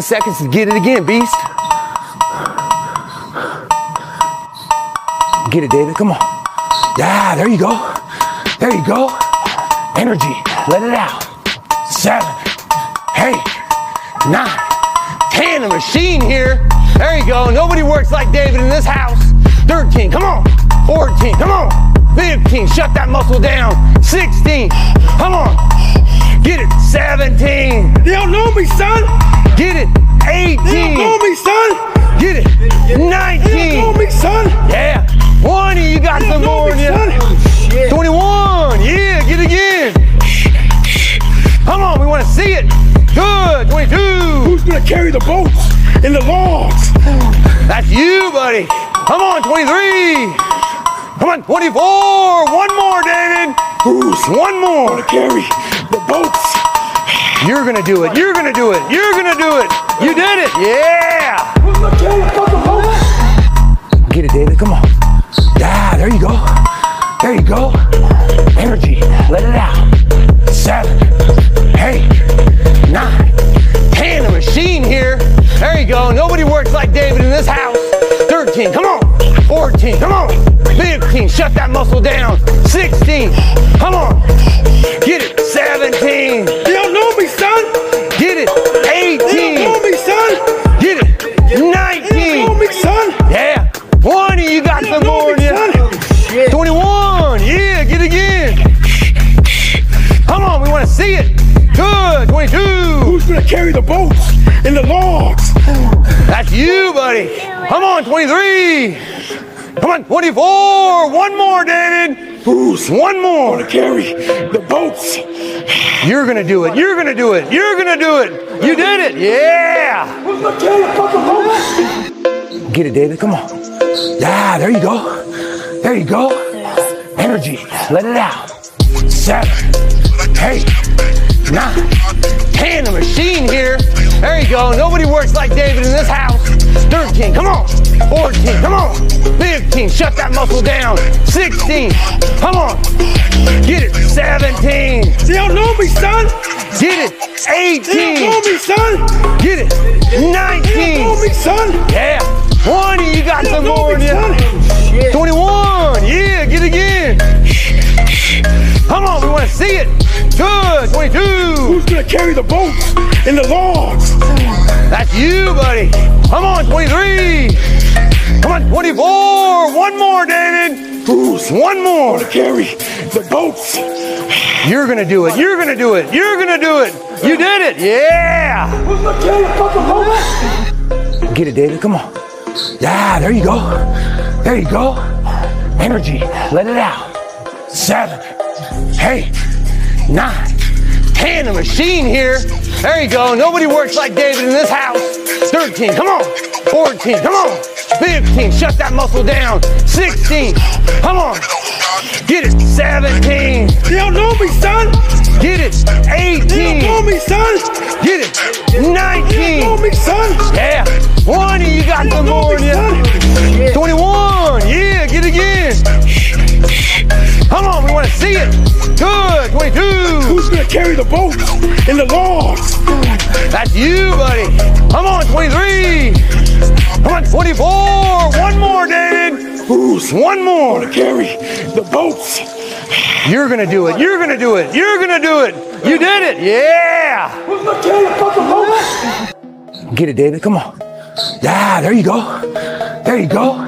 seconds to get it again, beast. Get it, David. Come on. Yeah, there you go. There you go. Energy. Let it out. Seven, eight, nine, ten. A machine here. There you go. Nobody works like David in this house. 13. Come on. 14. Come on. 15. Shut that muscle down. 16. Come on. Get it. 17. You don't know me, son. Get it. You 18. know me, son. Get it. You don't know 19. me, son. Yeah. 20. You got some more in me, you. 21. Yeah. Get it again. Come on. We want to see it. Good. 22. Who's gonna carry the boats and the logs? That's you, buddy. Come on. 23. Come on. 24. One more, David. Who's One more. gonna carry the boats? You're to do it. You're to do it. You're to do it. You did it. Yeah. Gonna the? Get it, David. Come on. Yeah, there you go. There you go. Energy. Let it out. Seven, eight, nine, ten. A machine here. There you go. Nobody works like David in this house. 13. Come on. 14. Come on. 15. Shut that muscle down. 16. Come on. Get it. 17. Me, son. Get it. You don't 18. know me, son. Get it. You don't 19. know me, son. Yeah. 20. You got some more in me, you. son. 21. Yeah, get it again. Come on, we want to see it. Good. 22. Who's gonna carry the boats and the logs? That's you, buddy. Come on, 23. Come on, 24. One more, David. Who's One more. gonna carry the boats? You're going to do it. You're going to do it. You're going to do it. You did it. Yeah. The? Get it, David. Come on. Yeah, there you go. There you go. Energy. Let it out. Seven, eight, nine, ten. A machine here. There you go. Nobody works like David in this house. 13. Come on. 14. Come on. 15. Shut that muscle down. 16. Come on. Get it. 17. You don't know me, son. Get it. You don't know me, son. Get it. You don't 19. know me, son. Yeah. 20. You got some more in you. 21. Yeah, get it again. Come on, we want to see it. Good. 22. Who's gonna carry the boats and the logs? That's you, buddy. Come on, 23. Come on, 24. One more, David. Who's One more. gonna carry the boats? You're to do it. You're to do it. You're to do it. You did it. Yeah. Who's gonna carry the fucking boats? Get it, David. Come on. Yeah, there you go. There you go. Energy. Let it out. Seven, eight, nine, ten. A machine here. There you go. Nobody works like David in this house. 13. Come on. 14. Come on. 15. Shut that muscle down. 16. Come on. Get it. 17. You don't know me, son. Get it. 18. You don't know 18. me, son. Get it. 19. You don't 19. know me, son. Yeah. 20. You got You some more me, in you. 21. Yeah, get it again. Come on, we want to see it. Good. 22. Who's gonna carry the boat in the logs? That's you, buddy. Come on, 23. Come on, 24. One more, David. Who's One more. gonna carry the boats? You're going to do it. You're going to do it. You're going to do it. You did it. Yeah. Who's gonna carry the fucking boats? Get it, David. Come on. Yeah, there you go. There you go.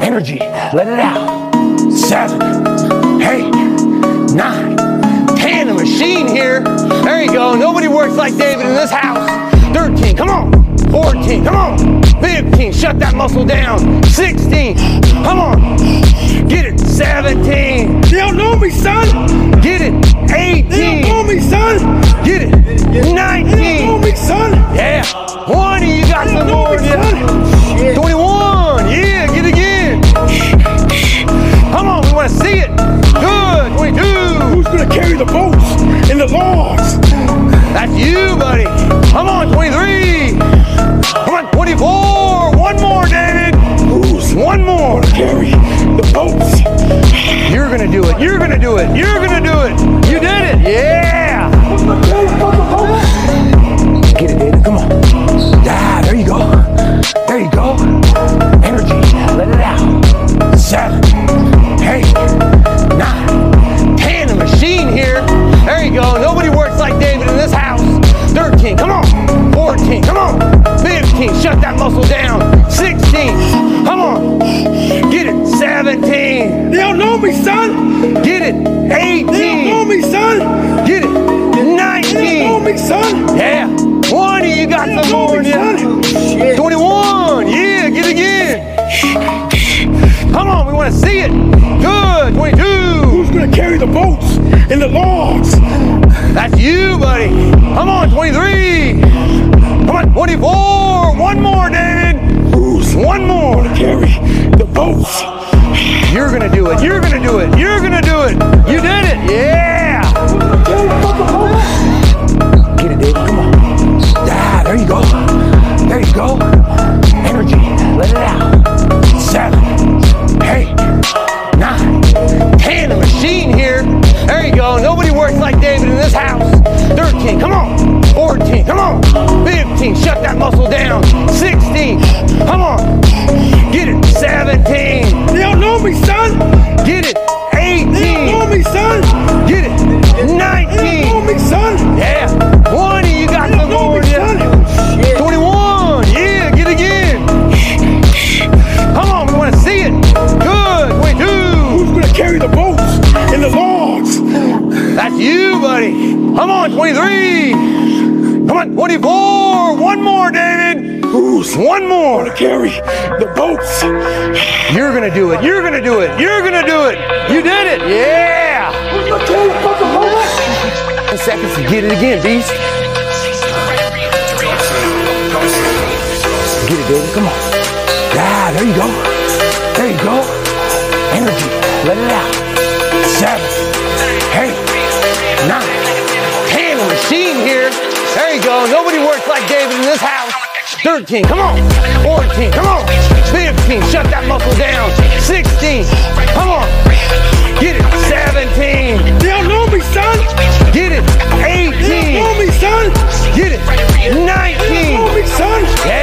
Energy. Let it out. Seven, eight, nine, ten. A machine here. There you go. Nobody works like David in this house. 13. Come on. 14. Come on. 15. Shut that muscle down. 16. Come on. Get it. 17. You don't know me, son. Get it. 18. You don't know 18. me, son. Get it. 19. You don't know me, son. Yeah. 20. You got some more me, in you. son. 21. want to see it. Good. 22. Who's going to carry the boats and the logs? That's you, buddy. Come on, 23. Come on, 24. One more, David. Who's one more? Carry the boats. You're going to do it. You're going to do it. You're going to do it. You did it. Yeah. Get it, David. Come on. Yeah, there you go. There you go. Energy. Let it out. Seven. muscle down. 16. Come on. Get it. 17. They don't know me, son. Get it. 18. They don't know me, son. Get it. 19. They don't know me, son. Yeah. 20. You got some more in there. 21. Yeah. Get it again. Come on. We want to see it. Good. 22. Who's going to carry the boats and the logs? That's you, buddy. Come on. 23. Come on, 24. One more, David. One more. carry the boats? You're gonna do it. You're gonna do it. You're gonna do it. You did it. Yeah. Get it, David. Come on. Yeah, there you go. There you go. 15. Shut that muscle down. 16. Come on. Get it. 17. They don't know me, son. Get it. 18, They don't 18. know me, son. Get it. 19, They don't know me, son. Yeah. 20. You got some more. me, Yeah. son. 21. Yeah. Get it again. Come on. We want to see it. Good. 22. Who's gonna carry the boats and the logs? That's you, buddy. Come on. 23. Come on. 24. One more, David. Who's One more. gonna carry the boats? You're to do it. You're to do it. You're to do it. You did it. Yeah. Who's gonna carry the fucking boats? 10 seconds to get it again, beast. Get it, David. Come on. Yeah, there you go. There you go. Energy. Let it out. Seven, eight, nine, ten. Machine here. There you go. Nobody works like this house. 13. Come on. 14. Come on. 15. Shut that muscle down. 16. Come on. Get it. 17. They don't know me, son. Get it. They don't know 18. me, son. Get it. They don't know 19. me, son. Yeah.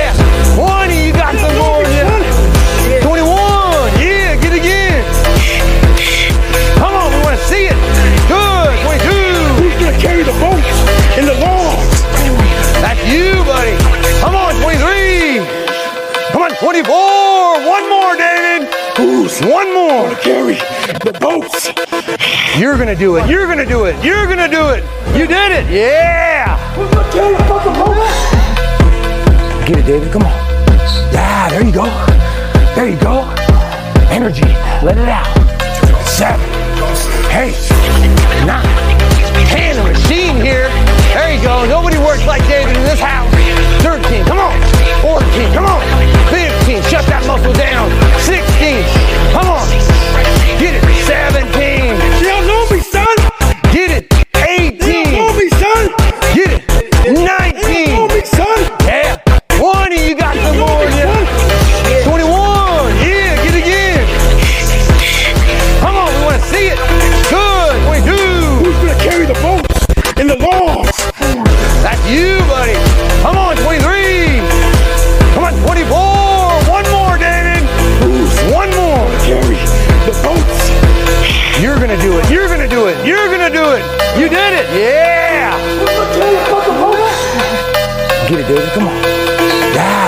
To do it. You're to do it. You're to do it. You did it. Yeah. Gonna the? Get it, David. Come on. Yeah, there you go. There you go. Energy. Let it out. Seven, eight, nine, ten. A machine here. There you go. Nobody works like David in this house. 13. Come on. 14. Come on. 15. Shut that muscle down. 16. Come on. Get it. 17.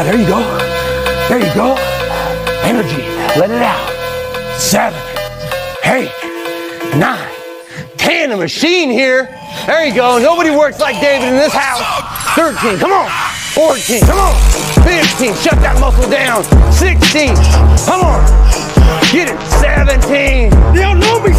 Yeah, there you go. There you go. Energy. Let it out. Seven, eight, nine, ten. A machine here. There you go. Nobody works like David in this house. 13. Come on. 14. Come on. 15. Shut that muscle down. 16. Come on. Get it. 17. They don't know me,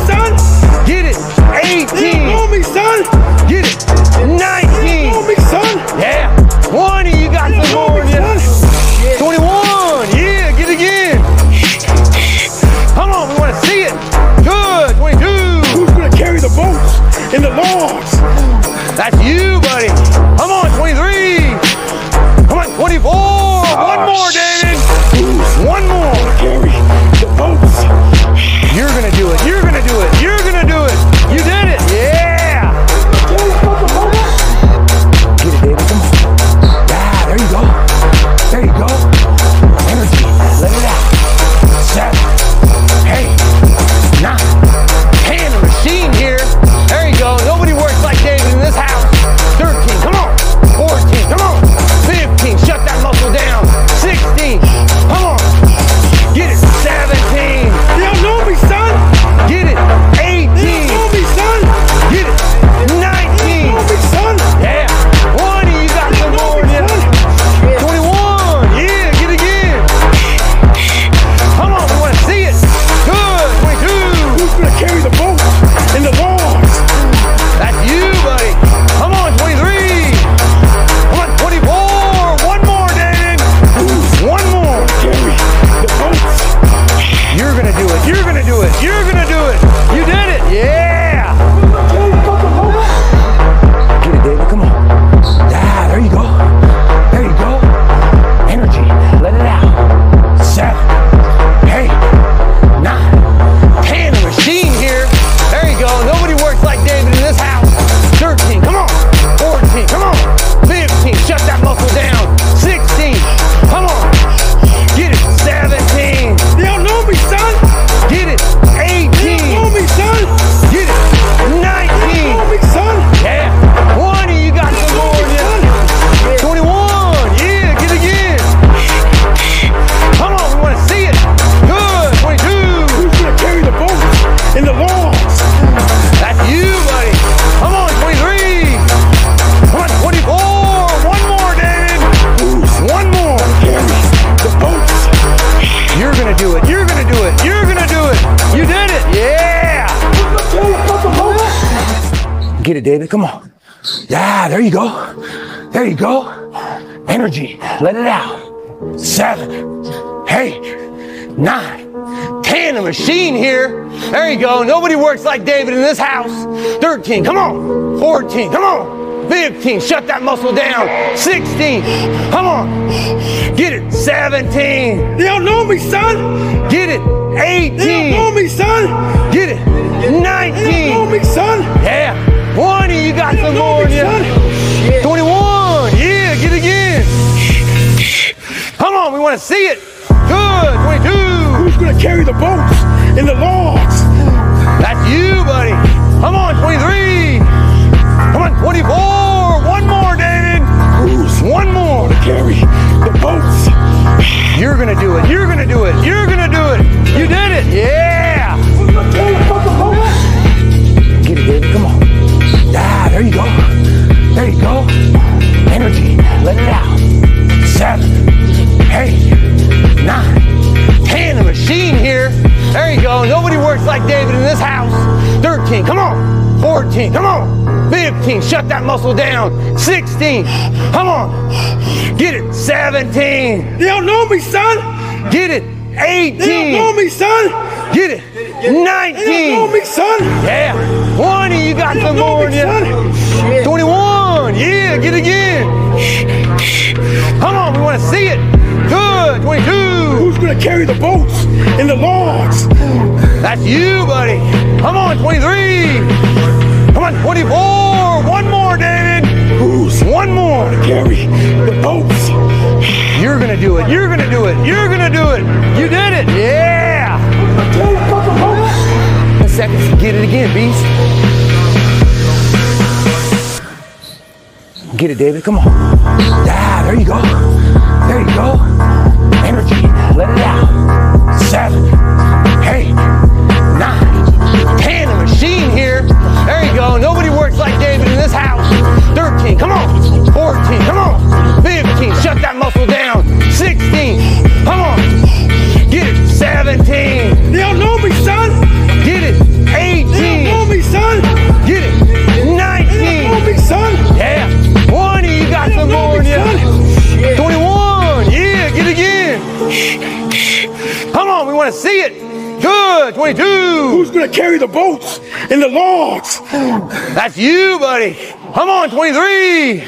you go. Energy. Let it out. Seven, eight, nine, ten. A machine here. There you go. Nobody works like David in this house. 13. Come on. 14. Come on. 15. Shut that muscle down. 16. Come on. Get it. 17. They don't know me, son. Get it. Eighteen. They don't know 18. me, son. Get it. Nineteen. They don't know 19. me, son. Yeah. 20. You got some more me, you. son. 21. Come on, we want to see it. Good. 22. Who's gonna carry the boats and the logs? That's you, buddy. Come on, 23. Come on, 24. One more, David. Who's One more. To carry the boats? You're going to do it. You're going to do it. You're going to do it. You did it. Yeah. Who's gonna carry the fucking boats? Get it, David. Come on. Ah, there you go. There you go. Energy. Let it out. Seven, eight, nine, ten. A machine here. There you go. Nobody works like David in this house. 13. Come on. 14. Come on. 15. Shut that muscle down. 16. Come on. Get it. 17. They don't know me, son. Get it. 18. They don't know me, son. Get it. 19. They don't know me, son. Yeah. 20. You got some more in you. son. 21. Yeah, get it again. Come on, we want to see it. Good. 22. Who's gonna carry the boats and the logs? That's you, buddy. Come on, 23. Come on, 24. One more, David. Who's One more. to carry the boats? You're to do it. You're to do it. You're to do it. You did it. Yeah. Carry the boats? 10 seconds. Get it again, beast. Get it, David. Come on. Ah, there you go. There you go. Energy. Let it out. Seven, eight, nine, ten. A machine here. There you go. Nobody works like David in this house. 13. Come on. 14. Come on. 15. Shut that want to see it. Good. 22. Who's gonna carry the boats and the logs? That's you, buddy. Come on. 23.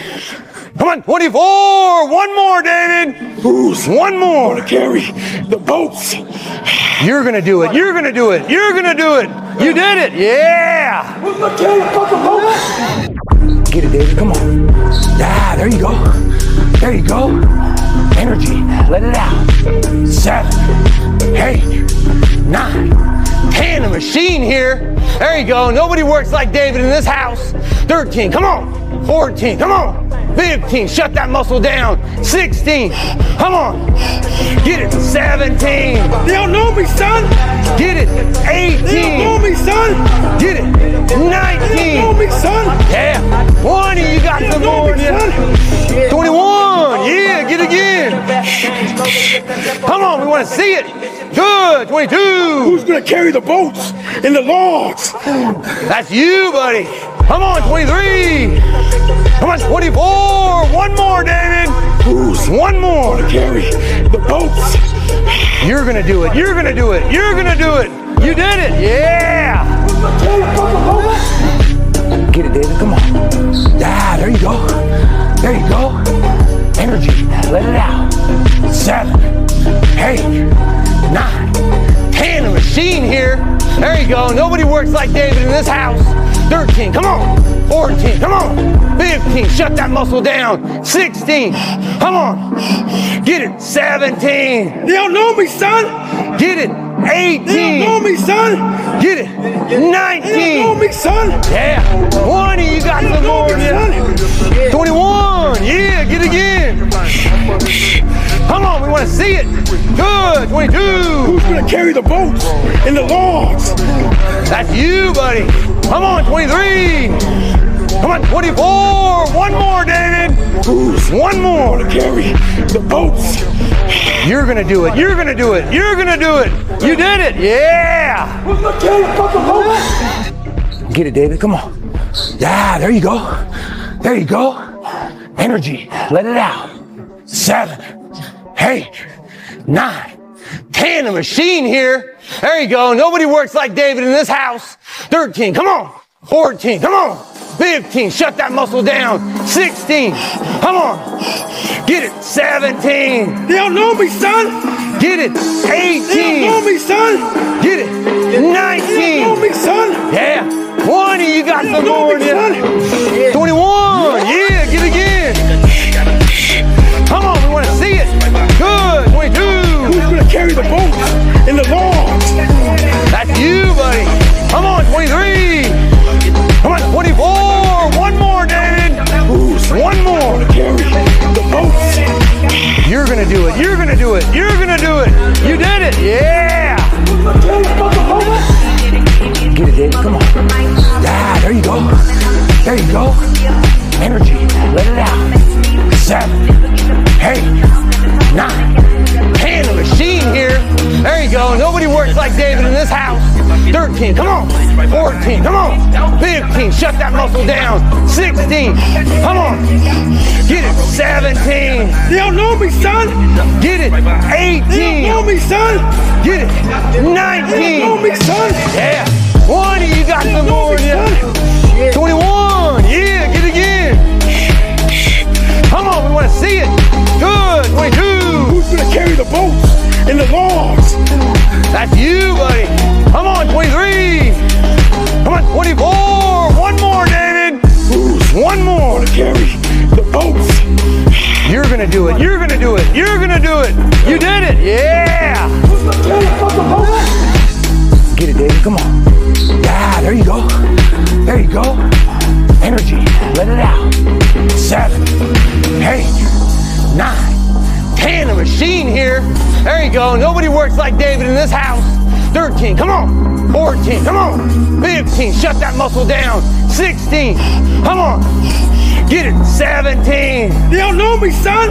Come on. 24. One more, David. Who's One more. gonna carry the boats? You're going to do it. You're going to do it. You're going to do it. You did it. Yeah. Who's gonna carry the fucking boats? Get it, David. Come on. Ah, there you go. There you go. Energy. Let it out. Seven, eight, nine, ten. A machine here. There you go. Nobody works like David in this house. 13. Come on. 14. Come on. 15. Shut that muscle down. 16. Come on. Get it. 17. They don't know me, son. Get it. 18. They don't know me, son. Get it. 19. They don't know me, son. Yeah. 20. You got some more me, son. 21. Yeah, get again. Come on, we want to see it. Good. 22. Who's gonna carry the boats and the logs? That's you, buddy. Come on, 23. Come on, 24. One more, David. Who's One more. carry the boats? You're going to do it. You're going to do it. You're going to do it. You did it. Yeah. Carry the fucking boats? Get it, David. Come on. Ah, there you go. There you go. Energy. Let it out. Seven, eight, nine, ten. A machine here. There you go. Nobody works like David in this house. 13. Come on. 14. Come on. 15. Shut that muscle down. 16. Come on. Get it. 17. They don't know me, son. Get it. They don't know 18. me, son. Get it. They don't know 19. me, son. Yeah. 20. You got They some more me, son. 21. Yeah, get it again. Come on, we want to see it. Good. 22. Who's gonna carry the boats and the logs? That's you, buddy. Come on, 23. Come on, 24. One more, David. Who's One more. To carry the boats? You're to do it. You're to do it. You're to do it. You did it. Yeah. Gonna the? Get it, David. Come on. Yeah, there you go. There you go. Energy. Let it out. Seven, eight, nine, ten. A machine here. There you go. Nobody works like David in this house. 13. Come on. 14. Come on. 15. Shut that muscle down. 16. Come on. Get it. 17. They don't know me, son. Get it. 18. They don't know me, son. Get it. 19. They don't know me, son. Yeah. 20. You got some more in son. 21. Yeah. Get it again. Come on. We want to see it. Good. 22. Who's gonna carry the boat in the logs? That's you, buddy. Come on. 23. Come on. 24. One more, David. One more. the? You're gonna do it. You're gonna do it. You're gonna do it. You did it. Yeah. Get it, David. Come on. Yeah, there you go. There you go. Energy. Let it out. Seven, eight, nine, ten. A machine here. There you go. Nobody works like David in this house. 13. Come on. 14. Come on. 15. Shut that muscle down. 16. Come on. Get it. 17. They don't know me, son. Get it. 18. They don't know 18. me, son. Get it. 19. They don't know 19. me, son. Yeah. 20. You got some more in 21. Yeah. Get it again. Come on. We want to see it. Good. 22. Who's gonna carry the boats and the logs? That's you, buddy. Come on. 23. Come on. 24. One more, David. One more. gonna carry the boats? You're to do it. You're to do it. You're to do it. You did it. Yeah. Get it, David. Come on. Yeah, there you go. There you go. Energy. Let it out. Seven. Hey. Nine. Seven, eight, nine, ten. A machine here. There you go. Nobody works like David in this house. 13. Come on. 14. Come on. 15. Shut that muscle down. 16. Come on. Get it. 17. They don't know me, son.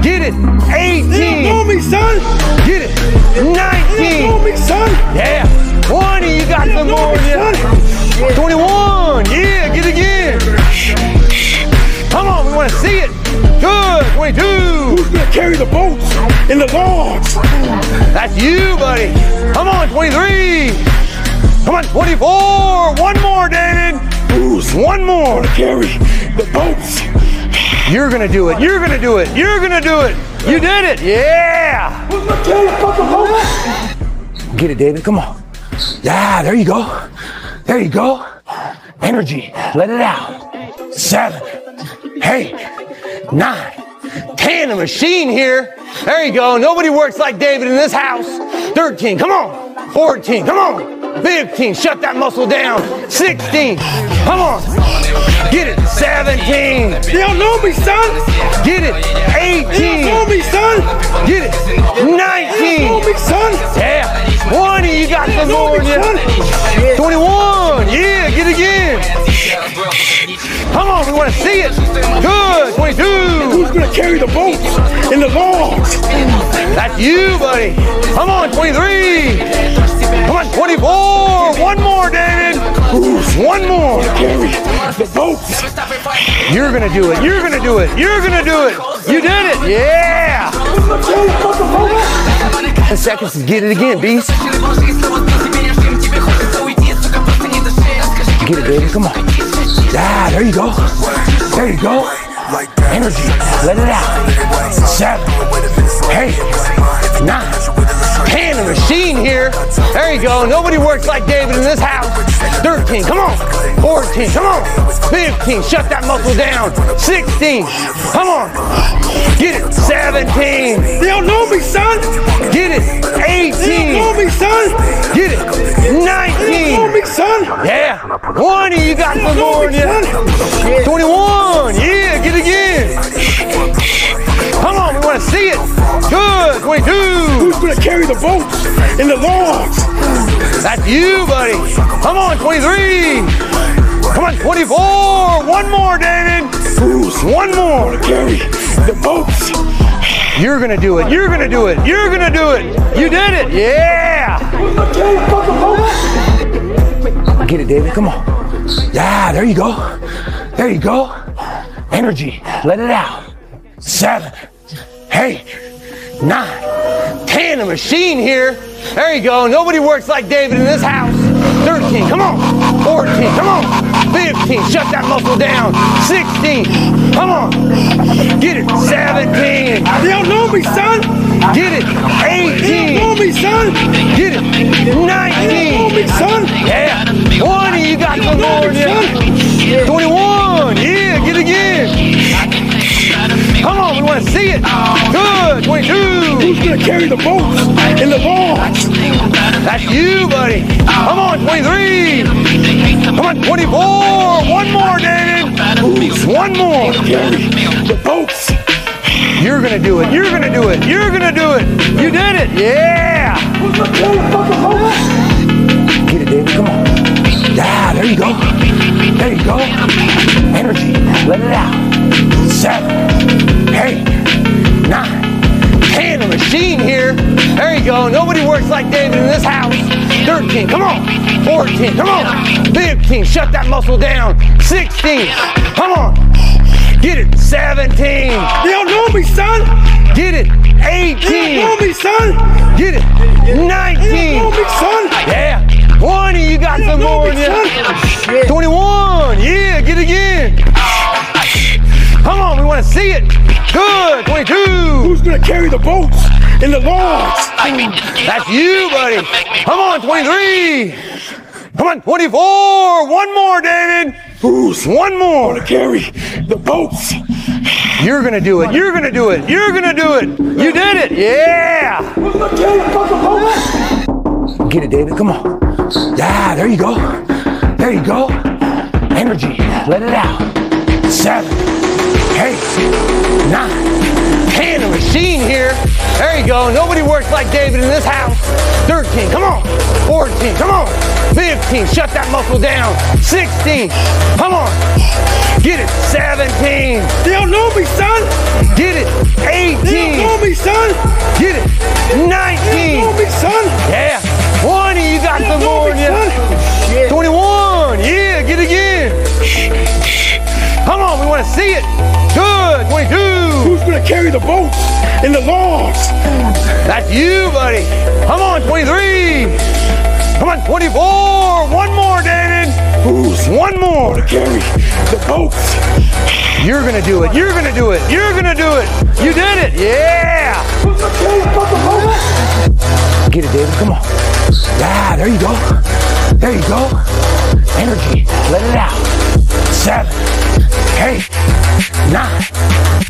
Get it. They don't know me, son. Get it. 19. They don't know 19. me, son. Yeah. 20. You got They some more me, in you. son. 21. Yeah. Get it again. Come on. We want to see it. Good. 22. Who's gonna carry the boats in the logs? That's you, buddy. Come on. 23. Come on. 24. One more, David. Who's One more. gonna carry the boats? You're going to do it. You're going to do it. You're going to do it. You did it. Yeah. Who's gonna carry the fucking boats? Get it, David. Come on. Yeah, there you go. There you go. Energy. Let it out. Seven, eight, nine, ten. A machine here. There you go. Nobody works like David in this house. 13. Come on. 14. Come on. 15. Shut that muscle down. 16. Come on. Get it. 17. You don't know me, son. Get it. They don't know me, son. Get it. They don't know me, son. Yeah. 20. You got some more in you. 21. Yeah, get it again. Come on, we want to see it. Good. 22. Who's gonna carry the boats and the logs? That's you, buddy. Come on, 23. Come on, 24. One more, David. One more. carry the boats? You're going to do it. You're going to do it. You're going to do it. You did it. Yeah. Who's gonna carry the 10 seconds to get it again, beast. Get it, baby. Come on. Yeah, there you go. There you go. Energy. Let it out. Seven, eight, nine, ten. A machine here. There you go. Nobody works like David in this house. 13. Come on. 14. Come on. 15. Shut that muscle down. 16. Come on. Get it. 17. They don't know me, son. Get it. 18. They don't know me, son. Get it. 19. They don't know me, son. Yeah. 20. You got They some more in you. 21. Yeah. Get it again. Come on. We want to see it. Good. 22. Who's gonna carry the boats and the logs? That's you, buddy. Come on. 23. Come on. 24. One more, David. Who's One more. to carry the boats? You're going to do it. You're going to do it. You're going to do it. You did it. Yeah. Get it, David. Come on. Yeah, there you go. There you go. Energy. Let it out. seven hey nine, ten. A machine here. There you go. Nobody works like David in this house. 13, come on. 14, come on. 15, shut that muscle down. 16, come on. Get it. 17, You don't know me, son. get it. They don't know me, son. get it. They don't know me, son. yeah. 20, you got more in you. 21, yeah, get it again. Come on, we want to see it. Good, 22. Who's gonna carry the boats in the logs? That's you, buddy. Come on, 23. Come on, 24. One more, David. One more. The. You're gonna do it. You're gonna do it. You're gonna do it. You did it. Yeah. Get it, David. Come on. Yeah, there you go. There you go. Energy. Let it out. Seven, eight, nine, ten. A machine here. There you go. Nobody works like David in this house. 13. Come on. 14. Come on. 15. Shut that muscle down. 16. Come on. Get it. 17. You don't know me, son. Get it. 18. You don't know me, son. Get it. They don't 19. know me, son. Yeah. 20, you got They some more in you. son. 21, yeah, get it again. Come on, we want to see it. Good, 22. Who's gonna carry the boats in the logs? That's you, buddy. Come on, 23. Come on, 24. One more, David. Who's One more. gonna carry the boats? You're to do it. You're to do it. You're to do it. You did it. Yeah. Gonna? Get it, David. Come on. Yeah, there you go. There you go. Energy. Let it out. Seven, eight, nine, ten. A machine here. There you go. Nobody works like David in this house. 13. Come on. 14. Come on. 15. Shut that muscle down. 16. Come on. Get it. 17. They don't know me, son. Get it. 18. They don't know me, son. Get it. 19. They don't know me, son. Yeah. 20. You got some more me, you. 21. Yeah, get it again. Come on, we want to see it. Good. 22. Who's gonna carry the boats and the logs? That's you, buddy. Come on, 23. Come on, 24. More. gonna carry the boats? You're to do it. You're to do it. You're to do it. You did it. Yeah. Who's gonna carry the fucking boats? Get it, David. Come on. Yeah, there you go. There you go. Energy. Let it out. Seven, eight, nine,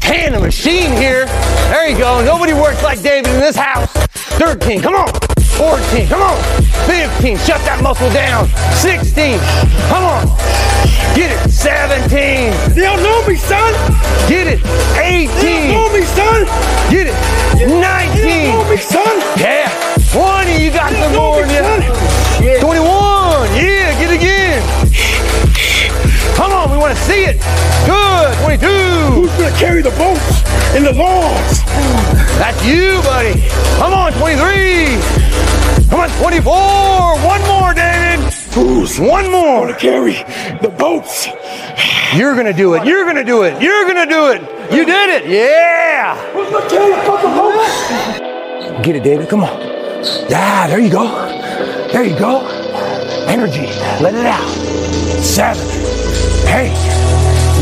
ten. A machine here. There you go. Nobody works like David in this house. 13. Come on. 14. Come on. 15. Shut that muscle down. 16. Come on. Get it. 17. They don't know me, son. Get it. 18. They don't know me, son. Get it. 19. They don't 19. know me, son. Yeah. 20, you got They some more me, want to see it. Good, 22. Who's gonna carry the boats and the logs? That's you, buddy. Come on, 23. Come on, 24. One more, David. Who's One more. gonna carry the boats? You're going to do it. You're going to do it. You're going to do it. You did it. Yeah. Who's gonna carry the fucking boats? Get it, David. Come on. Yeah, there you go. There you go. Energy. Let it out. Seven, eight,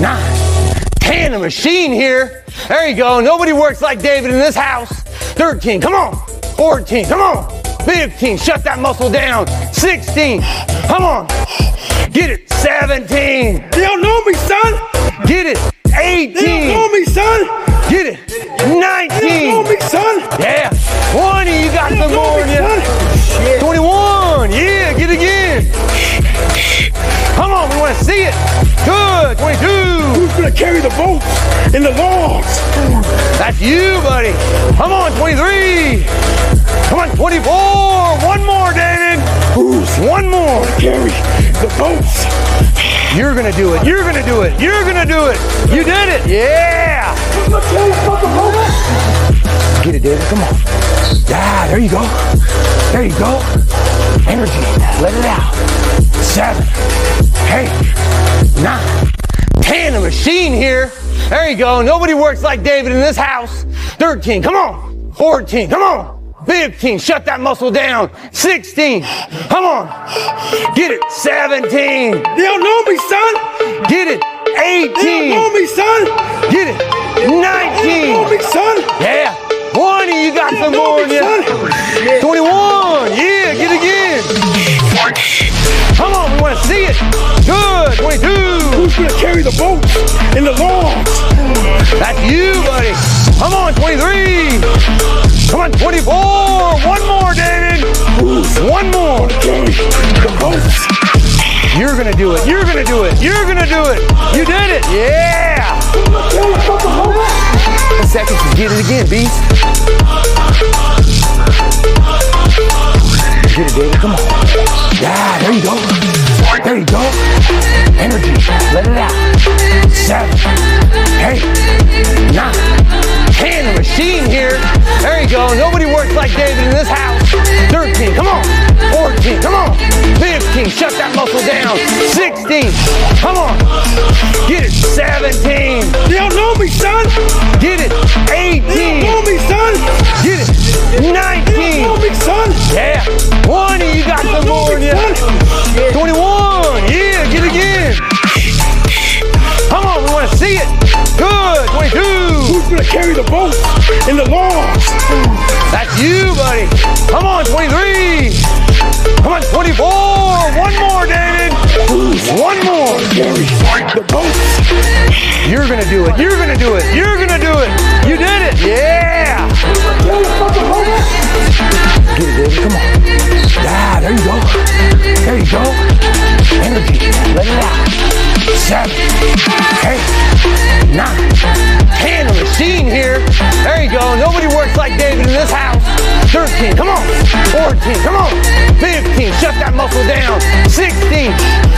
nine, ten. A machine here. There you go. Nobody works like David in this house. 13. Come on. 14. Come on. 15. Shut that muscle down. 16. Come on. Get it. 17. They don't know me, son. Get it. 18. They don't know me, son. Get it. 19. They don't know me, son. Yeah. 20. You got some more me, son. 21. Yeah, get it again. Come on, we want to see it. Good. 22. Who's gonna carry the boats in the logs? That's you, buddy. Come on, 23. Come on, 24. One more, David. Who's One more. carry the boats? You're going to do it. You're going to do it. You're going to do it. You did it. Yeah. Who's gonna carry the fucking boats? Get it, David. Come on. Yeah, there you go. There you go. Energy. Let it out. Seven, eight, nine, ten. A machine here. There you go. Nobody works like David in this house. 13, come on. 14, come on. 15, shut that muscle down. 16, come on. Get it. 17, They don't know me, son. get it. 18. They don't know me, son. get it. 19. They don't know me, son. yeah. 20, you got some more me, you. son. 21, yeah, get it again. Come on, we want to see it. Good, 22. Who's gonna carry the boat in the logs? That's you, buddy. Come on, 23. Come on, 24. One more, David. One more. The boats. You're gonna do it. You're gonna do it. You're gonna do it. You did it. Yeah. Ten seconds to get it again, beast. Get it, David. Come on. Yeah, there you go. There you go. Energy. Let it out. Seven. Hey. Nine. Seven, eight, nine, ten. A machine here. There you go. Nobody works like David in this house. 13. Come on. 14. Come on. 15. Shut that muscle down. 16. Come on. Get it. 17. They don't know me, son. Get it. Eighteen. They don't 18. know me, son. Get it. Nineteen. They don't know me, son. Yeah. 20. You got They the boat. You're to do it. You're to do it. You're to do it. You did it. Yeah. Get it, David. Come on. Yeah, there you go. There you go. Energy. Let it out. Nine, ten. A machine here. There you go. Nobody works like David in this house. 13. Come on. 14. Come on. 15. Shut that muscle down. 16.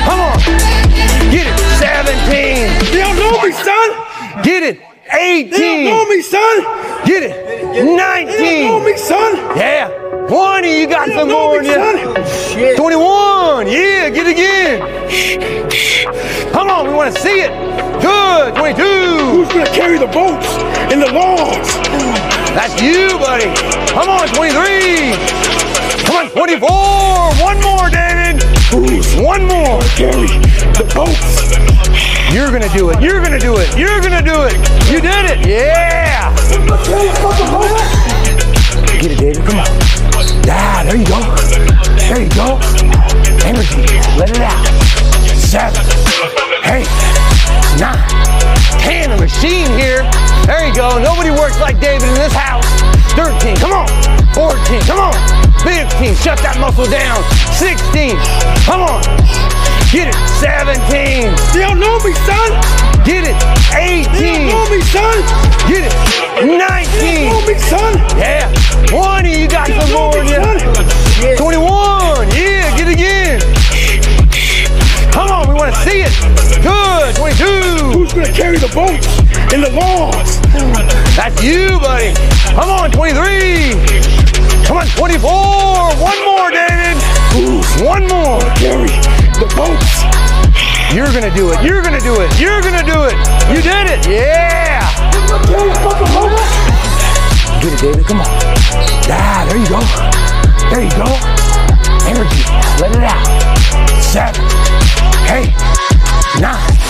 Come on. Get it. 17. They don't know me, son. Get it. 18. They don't know 18. me, son. Get it. Nineteen, They don't know 19. me, son. Yeah. 20. You got some more in you. son. 21. Yeah. Get it again. Come on. We want to see it. Good. 22. Who's gonna carry the boats and the logs? That's you, buddy. Come on. 23. Come on. 24. One more, David. One more. Carry the boats. You're to do it. You're to do it. You're to do it. You did it. Yeah. Get it, David. Come on. Yeah, there you go. There you go. Energy. Let it out. Seven, eight, nine, ten. A machine here. There you go. Nobody works like David in this house. 13. Come on. 14. Come on. 15. Shut that muscle down. 16. Come on. Get it. 17. They don't know me, son. Get it. They don't 18. know me, son. Get it. Carry the boats and the logs? That's you, buddy. Come on. 23. Come on. 24. One more, David. One more. Carry the boats. You're to do it. You're to do it. You're to do it. You did it. Yeah. Get it, David. Come on. Yeah, there you go. There you go. Energy. Let it out. Seven, eight, nine,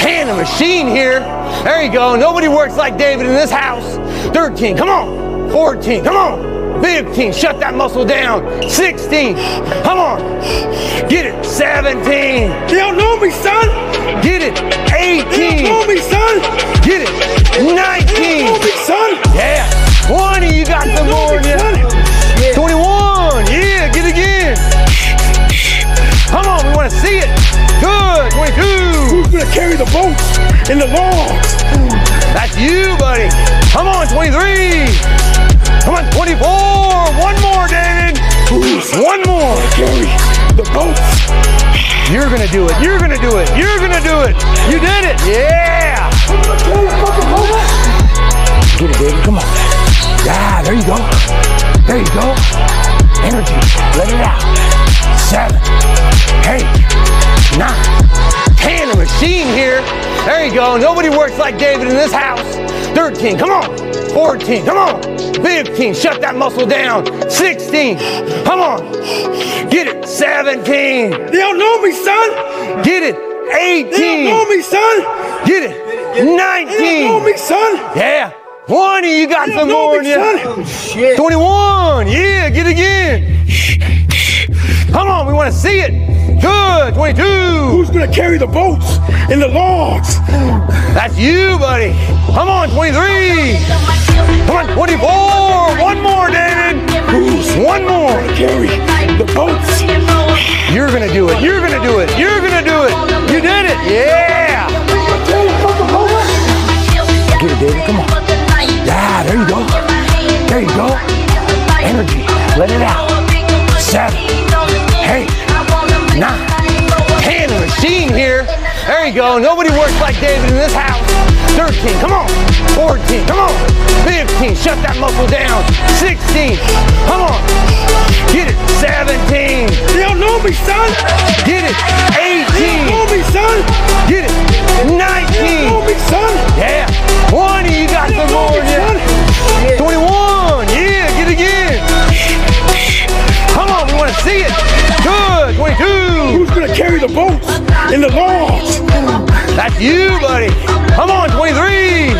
ten. A machine here. There you go. Nobody works like David in this house. 13. Come on. 14. Come on. 15. Shut that muscle down. 16. Come on. Get it. 17. They don't know me, son. Get it. 18. They don't know me, son. Get it. 19. They don't know me, son. Yeah. 20. You got They some more me, carry the boats and the logs? That's you, buddy. Come on. 23. Come on. 24. One more, David. One more. Carry the boats. You're going to do it. You're going to do it. You're going to do it. You did it. Yeah. Get it, David. Come on. Yeah, there you go. There you go. Energy. Let it out. Seven, eight, nine, ten. A machine here. There you go. Nobody works like David in this house. 13, come on. 14, come on. 15, shut that muscle down. 16, come on. Get it. 17, They don't know me, son. get it. 18. They don't know me, son. get it. 19. They don't know me, son. yeah. 20, you got some more in you. son. 21, yeah, get it again. Come on, we want to see it. Good, 22. Who's gonna carry the boats and the logs? That's you, buddy. Come on, 23. Come on, 24. One more, David. Who's One more. Carry the boats. You're gonna do it. You're gonna do it. You're gonna do it. You did it. Yeah. Get it, David. Come on. Yeah, there you go. There you go. Energy. Let it out. Seven. Eight. Nine. Ten. A machine here. There you go. Nobody works like David in this house. 13. Come on. 14. Come on. 15. Shut that muscle down. 16. Come on. Get it. 17. They don't know me, son. Get it. 18. They don't know me, son. Get it. 19. They don't know me, son. Yeah. 20. You got They some more me, you. 21. Yeah. Get it again. Come on. We want to see it. Good. 22. Who's gonna carry the boats in the logs? That's you, buddy. Come on. 23.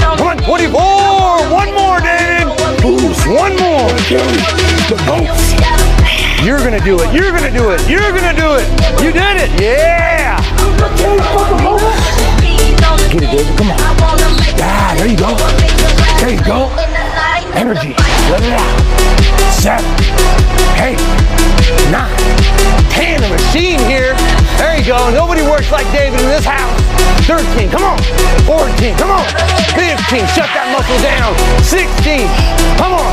Come on. 24. One more, David. One more. The boats. You're going to do it. You're going to do it. You're going to do it. You did it. Yeah. Get it, David. Come on. Yeah, there you go. There you go. Energy. Let it out. Seven. Eight. Nine. Ten. A machine here. There you go. Nobody works like David in this house. 13. Come on. 14. Come on. 15. Shut that muscle down. 16. Come on.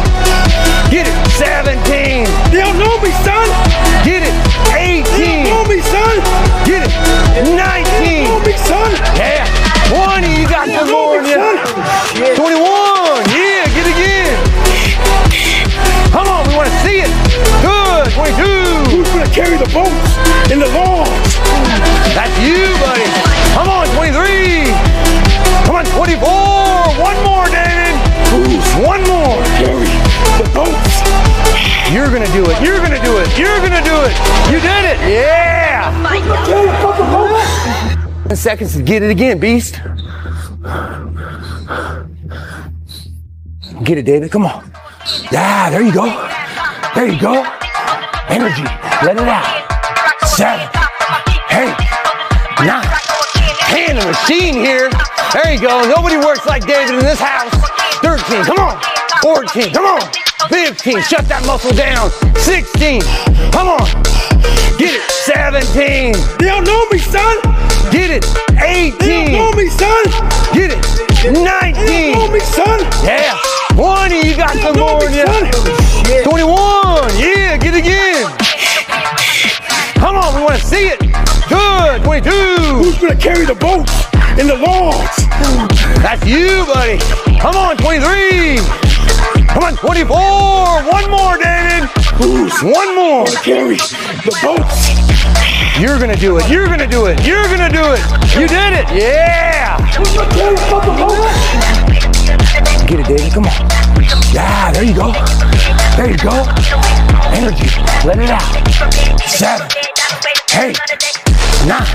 To do it. You're to do it. You're to do it. You did it. Yeah. The fucking boats. 10 seconds to get it again, beast. Get it, David. Come on. Yeah, there you go. There you go. Energy. Let it out. Seven. Eight. Nine. Ten. A machine here. There you go. Nobody works like David in this house. 13. Come on. 14. Come on. 15. Shut that muscle down. 16. Come on. Get it. 17. They don't know me, son. Get it. 18. They don't know me, son. Get it. 19. They don't know me, son. Yeah. 20. You got some more in me, you. 21. Yeah. Get it again. Come on. We want to see it. Good. 22. Who's gonna carry the boats in the logs? That's you, buddy. Come on. 23. Come on. 24. One more, David. Who's One more. carry the boats? You're going to do it. You're going to do it. You're going to do it. You did it. Yeah. Who's gonna carry the fucking boats? Get it, David. Come on. Yeah, there you go. There you go. Energy. Let it out. Seven. Eight. Nine.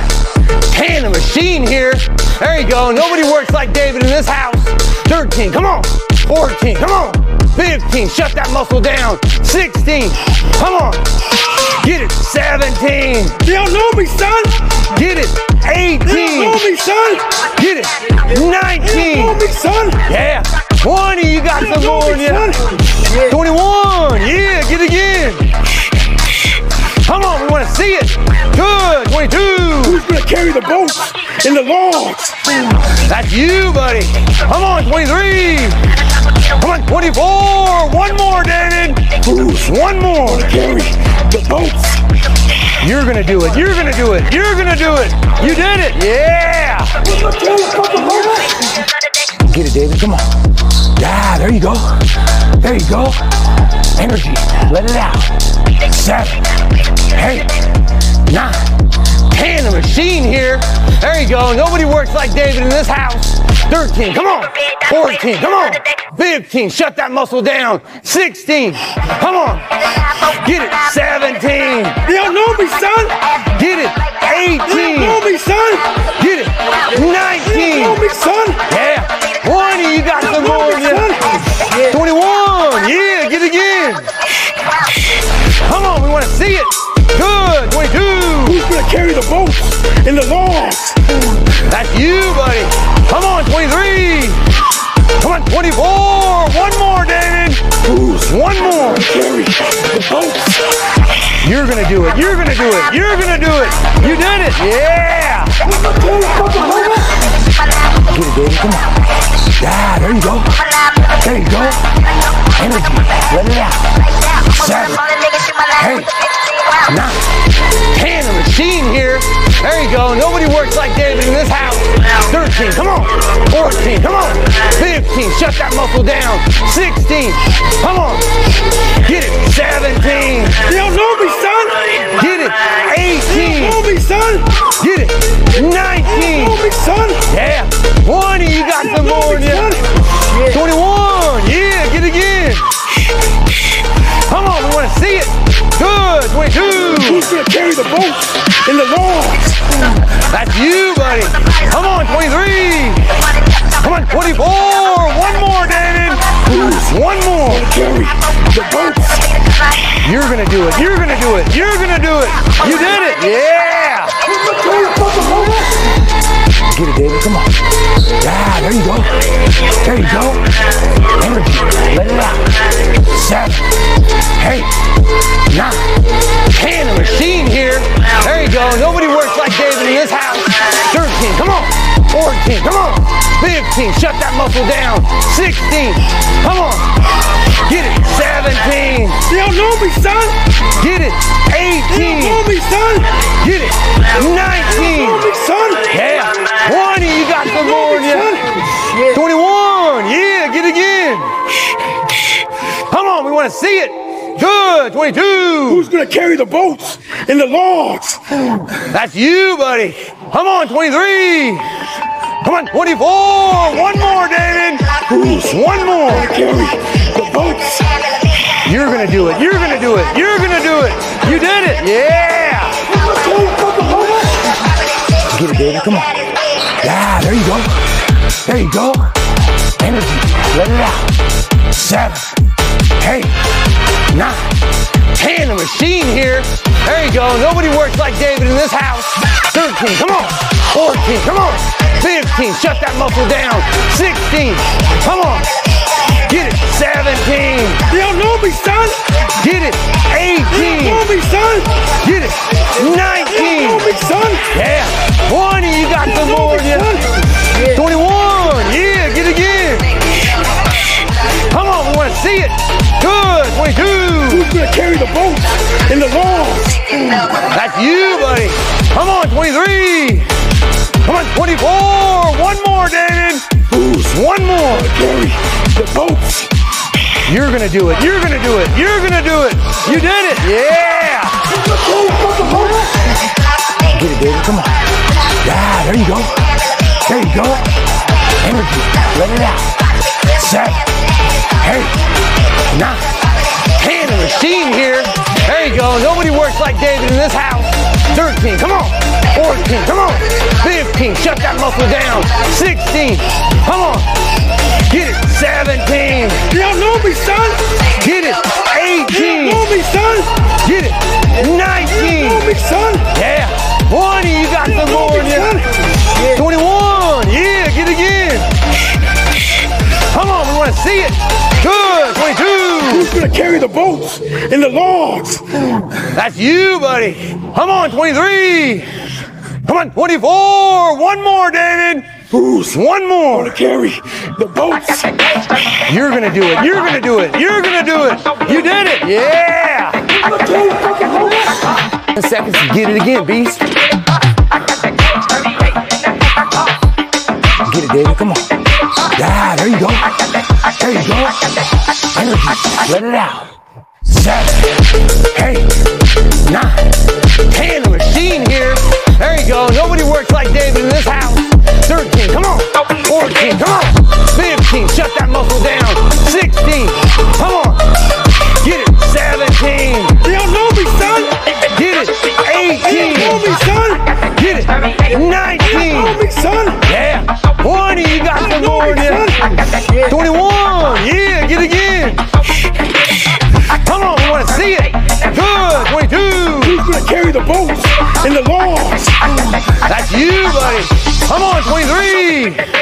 Ten. A machine here. There you go. Nobody works like David in this house. 13. Come on. 14. Come on. 15. Shut that muscle down. 16. Come on. Get it. 17. You don't know me, son. Get it. 18. You don't know me, son. Get it. 19. You don't know me, son. Yeah. 20. You got They some more in you. 21. Yeah, get it again. Come on, we want to see it. Good. 22. Who's gonna carry the boats in the logs? That's you, buddy. Come on, 23. Come on, 24. One more, David. Who's One more. carry the boats? You're going to do it. You're going to do it. You're going to do it. You did it. Yeah. Who's gonna carry the fucking boats? Get it, David. Come on. Yeah, there you go. There you go. Energy. Let it out. Seven, eight, nine, ten. The machine here. There you go. Nobody works like David in this house. 13, come on. 14, come on. 15, shut that muscle down. 16, come on. Get it. 17, They don't know me, son. get it. They don't 18, know me, son. get it. They don't 19, know me, son. yeah. 20, you got some more. me, son. 21, yeah, get it again. Come on, we want to see it. Good, 22. Who's gonna carry the boats in the logs? That's you, buddy. Come on, 23. Come on, 24. One more, David. Who's One more. carry the boats? You're gonna do it. You're gonna do it. You're gonna do it. You did it. Yeah. Get it, David. Come on. Yeah, there you go. There you go. Energy. Let it out. 13. Come on. 14. Come on. 15. Shut that muscle down. 16. Come on. Get it. 17. They don't know me, son. Get it. They 18. don't know me, son. Get it. They don't 19. know me, son. Yeah. 20. You got some more in you. son. 21. Yeah. Get it again. Come on. We want to see it. Good. 22. Who's gonna carry the boats in the logs? That's you, buddy. Come on. 23. Come on. 24. One more, David. One more. Carry the boats. You're to do it. You're to do it. You're to do it. You did it. Yeah. Get it, David. Come on. Yeah, there you go. There you go. Energy. Let it out. Seven. Eight. Nine. Ten. The machine here. There you go. Nobody works like David in this house. 13. Come on. 14. Come on. 15. Shut that muscle down. 16. Come on. Get it. 17. They don't know me, son. Get it. They don't 18. know me, son. Get it. They don't know 19. me, son. Yeah. 20. You got some more in you. 21. Yeah. Get it again. Come on. We want to see it. Good. 22. Who's gonna carry the boats and the logs? That's you, buddy. Come on. 23. Come on. 24. One more, David. One more. Carry the boats. You're going to do it. You're going to do it. You're going to do it. You did it. Yeah. Get it, David. Come on. Yeah, there you go. There you go. Energy. Let it out. Seven. Eight. Nine. Ten. The machine here. There you go. Nobody works like David in this house. 13. Come on. 14. Come on. 15. Shut that muscle down. 16. Come on. Get it. 17. They don't know me, son. Get it. They don't 18. know me, son. Get it. They don't know 19. me, son. Yeah. 20. You got They some more me, you. son. 21. Yeah. Get it again. Come on. We want to see it. Good. 22. Who's gonna carry the boat in the logs? That's you, buddy. Come on. 23. Come on. 24. One more, David. Who's One more. carry the boats? You're to do it. You're to do it. You're to do it. You did it. Yeah. Get it, David. Come on. Yeah, there you go. There you go. Energy. Let it out. Seven. Eight. Nine. Ten. The machine here. There you go. Nobody works like David in this house. 13. Come on. 14. Come on. 15. Shut that muscle down. 16. Come on. Get it. 17. They don't know me, son. Get it. 18. don't know me, son. Get it. They don't 19. know me, son. Yeah. 20. You got They some more in you. son. 21. Yeah. Get it again. Come on. We want to see it. Good. 22. Who's gonna carry the boats and the logs? That's you, buddy. Come on. 23. 24. One more, David. Who's One more. gonna carry the boats? You're to do it. You're to do it. You're to do it. You did it. Yeah. 10 seconds to get it again, beast. Get it, David. Come on. Yeah, there you go. There you go. Energy. Let it out. seven, eight, nine, ten. The machine here. There you go. Nobody works like David in this house. 13, come on. 14, come on. 15, shut that muscle down. 16, come on. Get it. 17, They don't know me, son. get it. 18. They don't know me, son. get it. 19. They don't know me, son. yeah. 20, you got some more in you. 21, you, buddy. Come on, 23.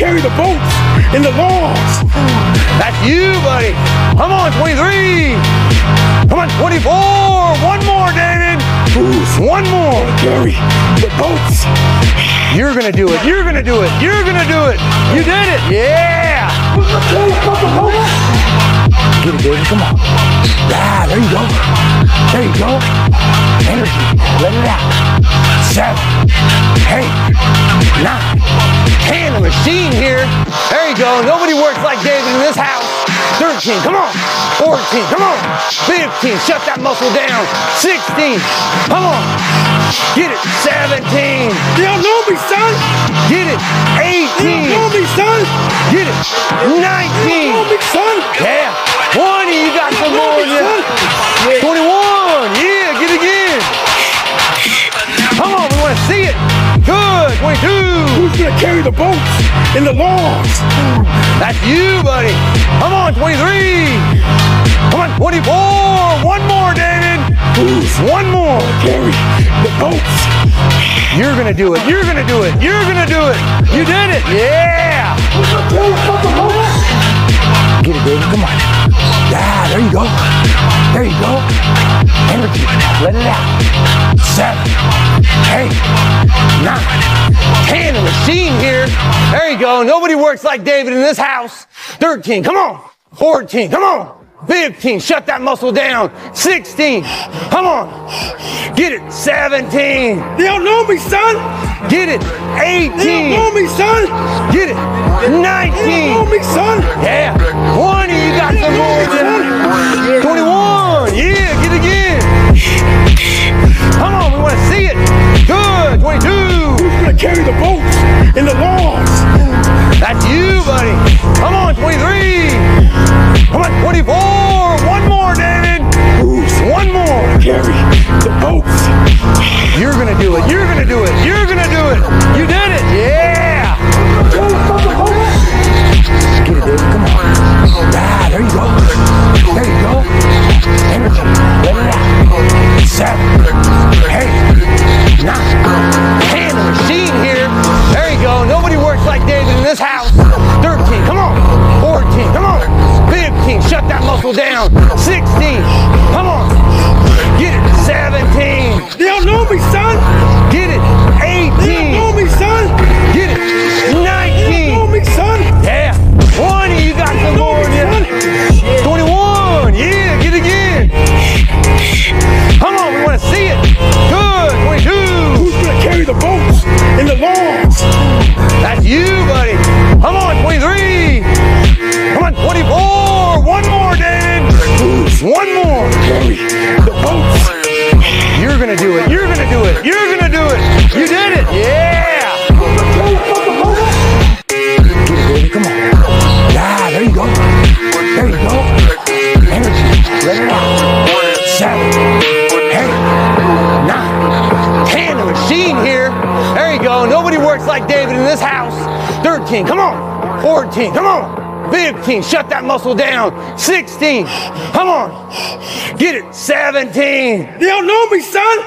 Carry the boats and the logs? That's you, buddy. Come on. 23. Come on. 24. One more, David. One more. carry the boats? You're going to do it. You're going to do it. You're going to do it. You did it. Yeah. Get it, David. Come on. Yeah, there you go. There you go. Energy. Let it out. Seven, eight, nine, ten. The machine here. There you go. Nobody works like David in this house. 13. Come on. 14. Come on. 15. Shut that muscle down. 16. Come on. Get it. 17. They don't know me, son. Get it. They don't know 18. me, son. Get it. They don't know 19. me, son. Yeah. 20. You got some more in you. 21. Yeah. Get it again. Come on. We want to see it. Good. 22. Who's gonna carry the boats in the logs? That's you, buddy. Come on. 23. Come on. 24. One more, David. Who's One more. carry the boats? You're going to do it. You're going to do it. You're going to do it. You did it. Yeah. Get it, David. Come on. Yeah, there you go. There you go. Energy. Let it out. Seven, eight, nine, ten. The machine here. There you go. Nobody works like David in this house. 13. Come on. 14. Come on. 15. Shut that muscle down. 16. Come on. Get it. 17. They don't know me, son. Get it. 18. They don't know me, son. Get it. 19. They don't know me, son. Yeah. 20. You got some more. Jim. 21. Yeah. Get it again. Come on. We want to see it. Good. 22. Who's gonna carry the boats and the logs? That's you, buddy. Come on. 23. Come on. 24. One more, David. Who's One more. carry the boats? You're going to do it. You're going to do it. You're going to do it. You did down. 16. One more. the boats? You're to do it. You're to do it. You're to do it. You did it. Yeah. Get it, baby. Come on. Yeah, there you go. There you go. Energy. Let it out. Seven, eight, nine, ten. The machine here. There you go. Nobody works like David in this house. 13, come on. 14, come on. 15, shut that muscle down. 16, come on. Get it. 17, They don't know me, son.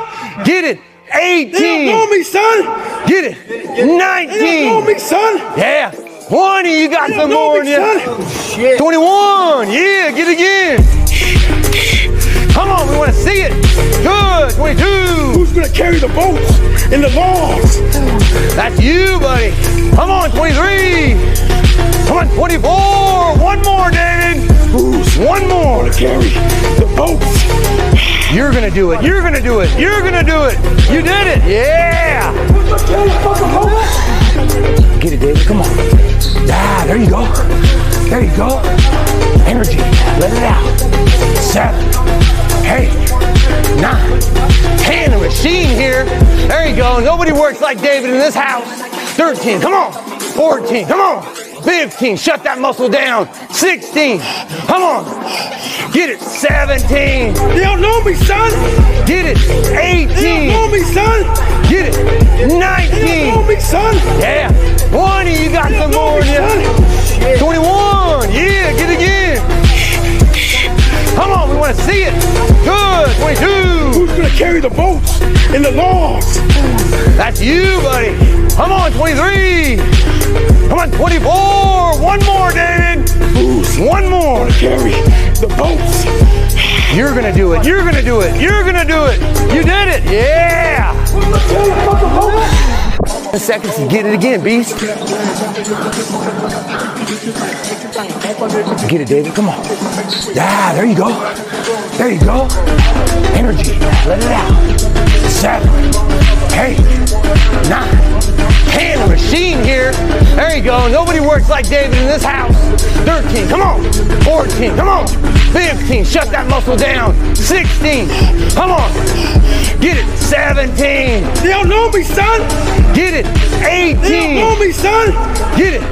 get it. 18. They don't know me, son. get it. 19. They don't know me, son. yeah. 20, you got They some don't more in you. son. 21, yeah, get it again. Come on, we want to see it. Good. 22. Who's gonna carry the boats and the logs? That's you, buddy. Come on, 23. Come on, 24. One more, David. Who's One more. gonna carry the boats? You're gonna do it. You're gonna do it. You're gonna do it. You did it. Yeah. Get it, David. Come on. Ah, there you go. There you go. Energy. Let it out. Seven, eight, nine, ten. The machine here. There you go. Nobody works like David in this house. 13. Come on. 14. Come on. 15. Shut that muscle down. 16. Come on. Get it. 17. They don't know me, son. Get it. 18. They don't know me, son. Get it. 19. They don't know me, son. Yeah. 20. You got They some more in you. 21. Yeah. Get it again. Come on. We want to see it. Good. 22. Who's gonna carry the boats and the logs? That's you, buddy. Come on. 23. Come on. 24. One more, David. Who's One more. to carry the boats? You're going to do it. You're going to do it. You're going to do it. You did it. Yeah. 10 seconds to get it again, beast. Get it, David. Come on. Yeah, there you go. There you go. Energy. Let it out. Seven, eight, nine, ten. The machine here. There you go. Nobody works like David in this house. 13. Come on. 14. Come on. 15. Shut that muscle down. 16. Come on. Get it. 17. They don't know me, son. Get it. 18. They don't know me, son. Get it.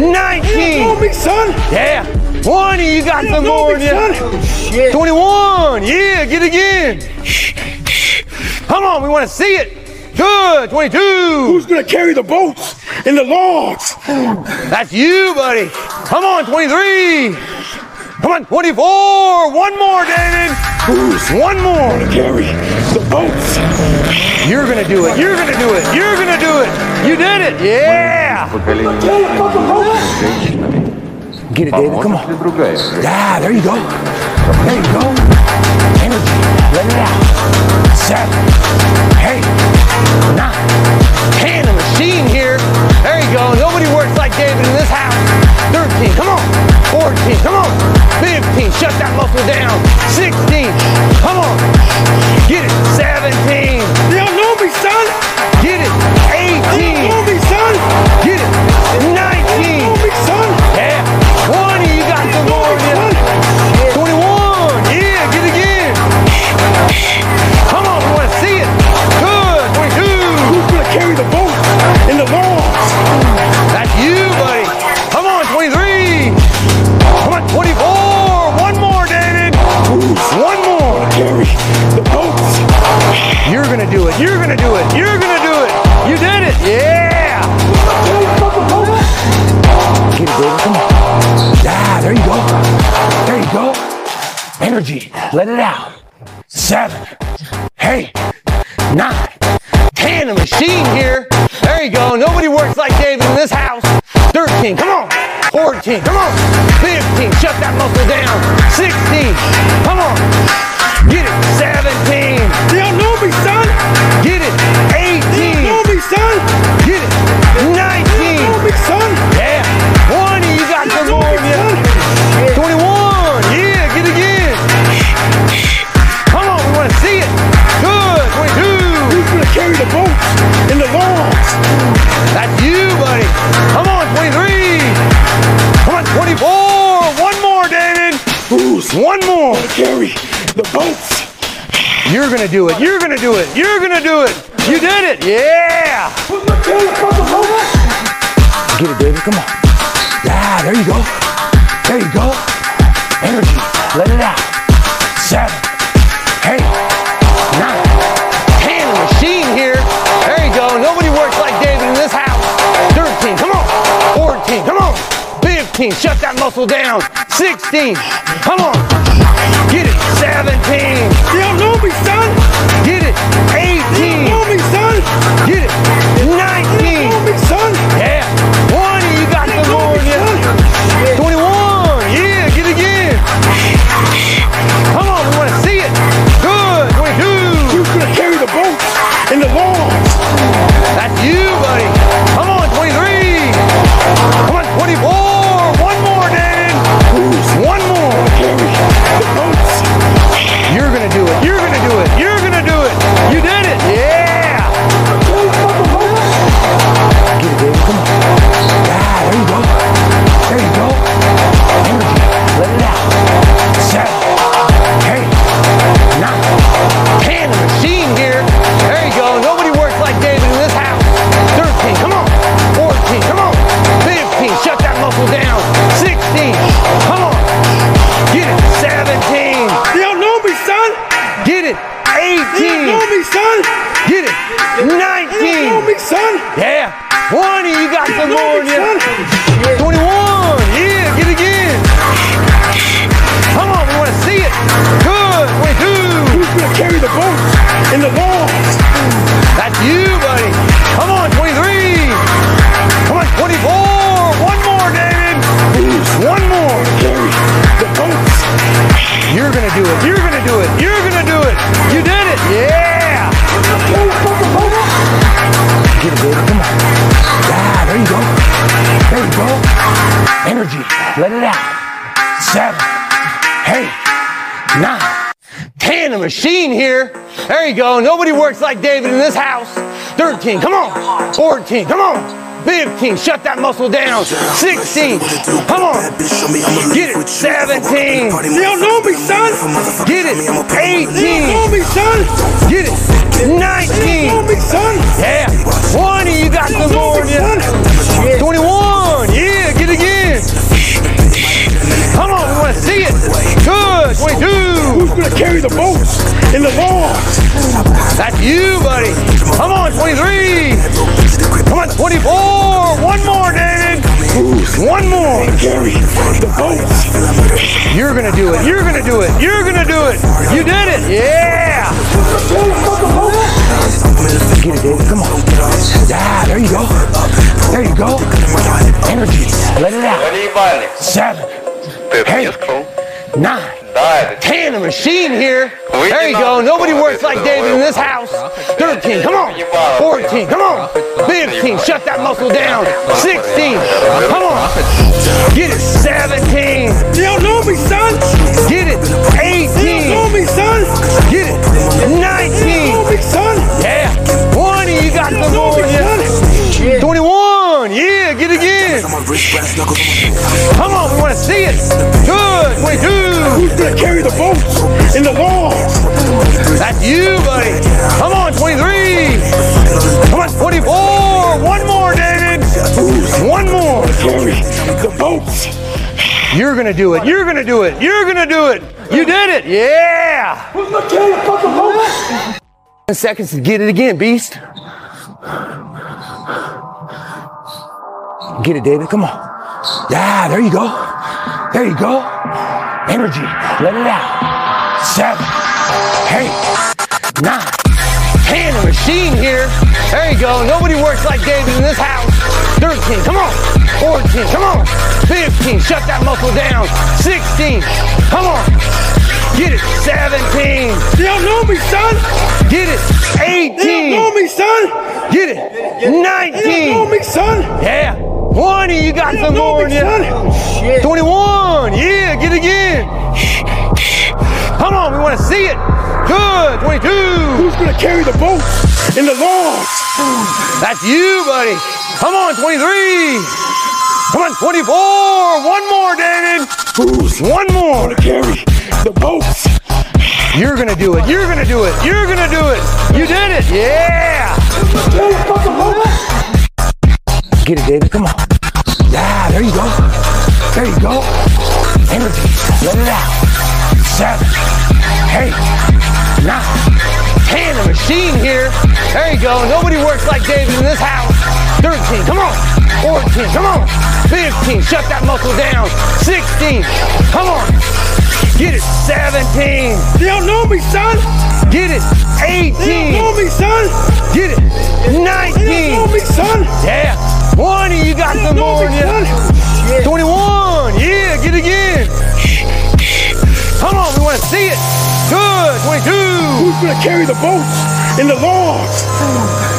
19. They don't know me, son. Yeah. 20. You got They some don't more in you. son. 21. Yeah. Get it again. Come on. We want to see it. Good. 22. Who's gonna carry the boats and the logs? That's you, buddy. Come on. 23. Come on. 24. One more, David. Who's One more. carry the boats? You're to do it. You're to do it. You're to do it. You did it. Yeah. Get it, David. Come on. Ah, there you go. There you go. Energy. Let it out. Seven, eight, nine, ten. The machine here. There you go. Nobody works like David in this house. 13. Come on. 14. Come on. 15. Shut that muscle down. 16. Come on. Get it. 17. They don't know me, son. Get it. They don't 18. You're going to do it. You're going to do it. You did it. Yeah. Get it, on. Yeah, there you go. There you go. Energy. Let it out. Seven. Hey. Nine. Seven, eight, nine, ten. The machine here. There you go. Nobody works like David in this house. 13. Come on. 14. Come on. 15. Shut that muscle down. 16. Come on. to do it. You're gonna do it. You're gonna do it. You did it. Yeah. Get it, David. Come on. Yeah, there you go. There you go. Energy. Let it out. Seven. Hey! Nine. Hand the machine here. There you go. Nobody works like David in this house. 13. Come on. 14. Come on. 15. Shut that muscle down. 16. Come on. Know 19. me, son. Yeah. 20. You got some more in me, you. son. 21. Yeah. Get it again. Come on. We want to see it. Good. 22. Who's gonna carry the boat in the lawn? That's you, buddy. Come on. 23. Come on. 24. One more, David. One more. Carry the boats. You're going to do it. You're going to do it. You're Let it out. Seven. Eight. Nine. Ten. Machine here. There you go. Nobody works like David in this house. Thirteen. Come on. Fourteen. Come on. 15, shut that muscle down. 16, come on. Get it. 17, You don't know me, son. get it. 18. You don't know me, son. get it. 19. You don't know me, son. yeah. 20, you got some more don't in know me, you. son. 21, yeah, get it again want to see it. Good, 22. Who's going to carry the boat in the lawn? That's you, buddy. Come on, 23. Come on, 24. One more, David. One more. Carry the boats. You're going to do it. You're going to do it. You're going to do it. You did it. Yeah. Get it, David. Come on. Yeah, there you go. There you go. Energy. Let it out. Seven. Hey. Nine. Nine. Ten, a machine here. We there you go. Nobody works like David in this house. Thirteen, come on. Fourteen, come on. Fifteen, shut that muscle down. Sixteen, come on. Get it. Seventeen. You don't know me, son. Get it. Eighteen. You don't know me, son. Get it. Nineteen. You don't know me, son. Yeah. Twenty, you got the more. Yeah. Twenty-one. Yeah, get it again. Come on see it. Good, 22. Who's gonna carry the boats in the lawn? That's you, buddy. Come on, 23. Come on, 24. One more, David. One more. Carry the boats. You're going to do it. You're going to do it. You're going to do it. You did it. Yeah. Who's gonna carry the fucking? 10 seconds to get it again, beast. Get it, David. Come on. Yeah, there you go. There you go. Energy. Let it out. Seven, eight, nine, ten. The machine here. There you go. Nobody works like David in this house. 13. Come on. 14. Come on. 15. Shut that muscle down. 16. Come on. Get it. 17. You don't know me, son. Get it. 18. You don't know me, son. Get it. 19. You don't know me, son. Yeah. 20. You got some more in you. son. 21. Yeah. Get it again. Come on. We want to see it. Good. 22. Who's gonna carry the boat in the lawn? That's you, buddy. Come on. 23. Come on. 24. One more, David. Who's One more. gonna carry the boat? You're going to do it. You're going to do it. You're going to do it. You did it. Yeah. Get it, David. Come on. Yeah, there you go. There you go. Energy. Let it out. Seven, eight, nine, ten. The machine here. There you go. Nobody works like David in this house. Thirteen. Come on. 14, come on. 15, shut that muscle down. 16, come on. Get it. 17, They don't know me, son. get it. 18. They don't know me, son. get it. 19. They don't know me, son. yeah. 20, you got They some don't more in me, you. 21, yeah, get it again. Come on, we want to see it. Good. 22, Who's gonna carry the boats in the logs?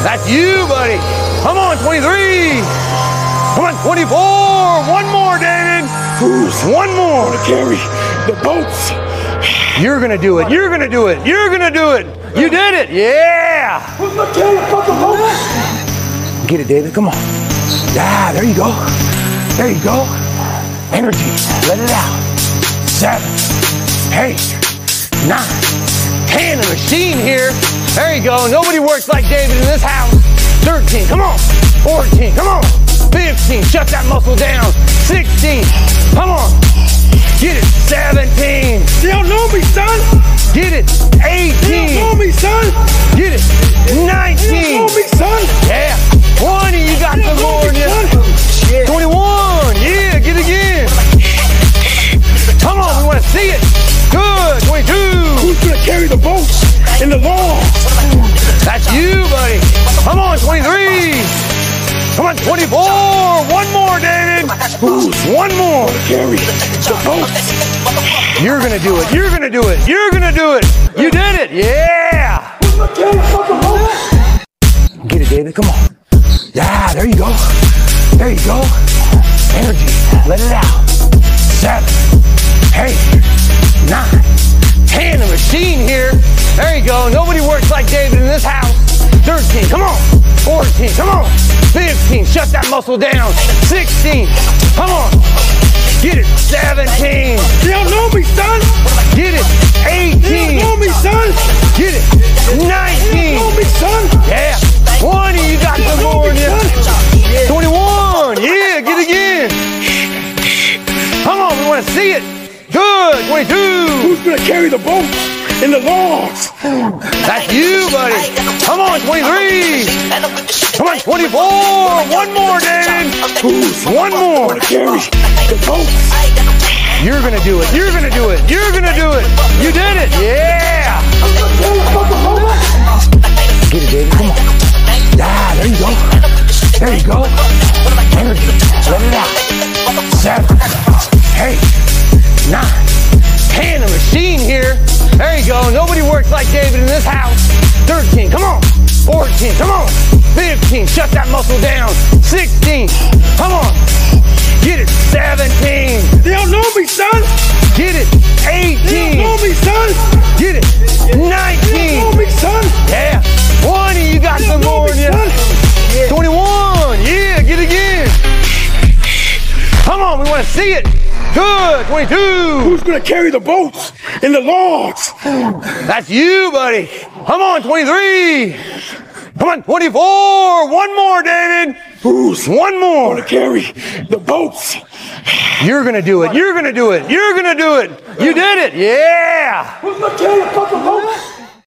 that's you, buddy. Come on, 23. Come on, 24. One more, David. Who's One more. gonna carry the boats? You're gonna do it. You're gonna do it. You're gonna do it. You did it. Yeah. Who's gonna carry the fucking boats? Get it, David. Come on. Yeah, there you go. There you go. Energy. Let it out. Seven, eight, nine, ten. A machine here. There you go. Nobody works like David in this house. 13. Come on. 14. Come on. 15. Shut that muscle down. 16. Come on. Get it. 17. They don't know me, son. Get it. They don't 18. know me, son. Get it. They don't 19. know me, son. Yeah. 20, you got the some don't know more in me, you. son. 21, yeah, get it again. Come on, we want to see it. Good, 22. Who's gonna carry the boats in the logs? That's you, buddy. Come on, 23. Come on, 24. One more, David. Who's One more. carry the boats? You're going to do it. You're going to do it. You're going to do it. You did it. Yeah. Who's gonna carry the fucking boats? Get it, David. Come on. Yeah, there you go. There you go. Energy. Let it out. Seven, eight, nine, ten. A machine here. There you go. Nobody works like David in this house. 13. Come on. 14. Come on. 15. Shut that muscle down. 16. Come on. Get it. 17. They don't know me, son. Get it. They don't 18. know me, son. Get it. They don't 19. know me, son. Yeah. 20, you got They some don't more in me, you. son. 21, yeah, get it again. Come on, we want to see it. Good, 22. Who's gonna carry the boats in the logs? That's you, buddy. Come on, 23. Come on, 24. One more, David. Who's One more. gonna carry the boats? You're going to do it. You're going to do it. You're going to do it. You did it. Yeah. Get it, David. Come on. Yeah, there you go. There you go. Energy. Let it out. Seven, eight, nine, ten. A machine here. There you go. Nobody works like David in this house. 13. Come on. 14. Come on. 15. Shut that muscle down. 16. Come on. Get it. 17. They don't know me, son. Get it. Eighteen. They don't know me, son. Get it. Nineteen. They don't know me, son. Yeah. 20. You got some more in you. 21. Yeah. Get it again. Come on. We want to see it. Good. 22. Who's gonna carry the boats and the logs? That's you, buddy. Come on. 23. Come on. 24. One more, David. Who's One more. gonna carry the boats? You're going to do it. You're going to do it. You're going to do it. You did it. Yeah. Who's gonna carry the fucking boats?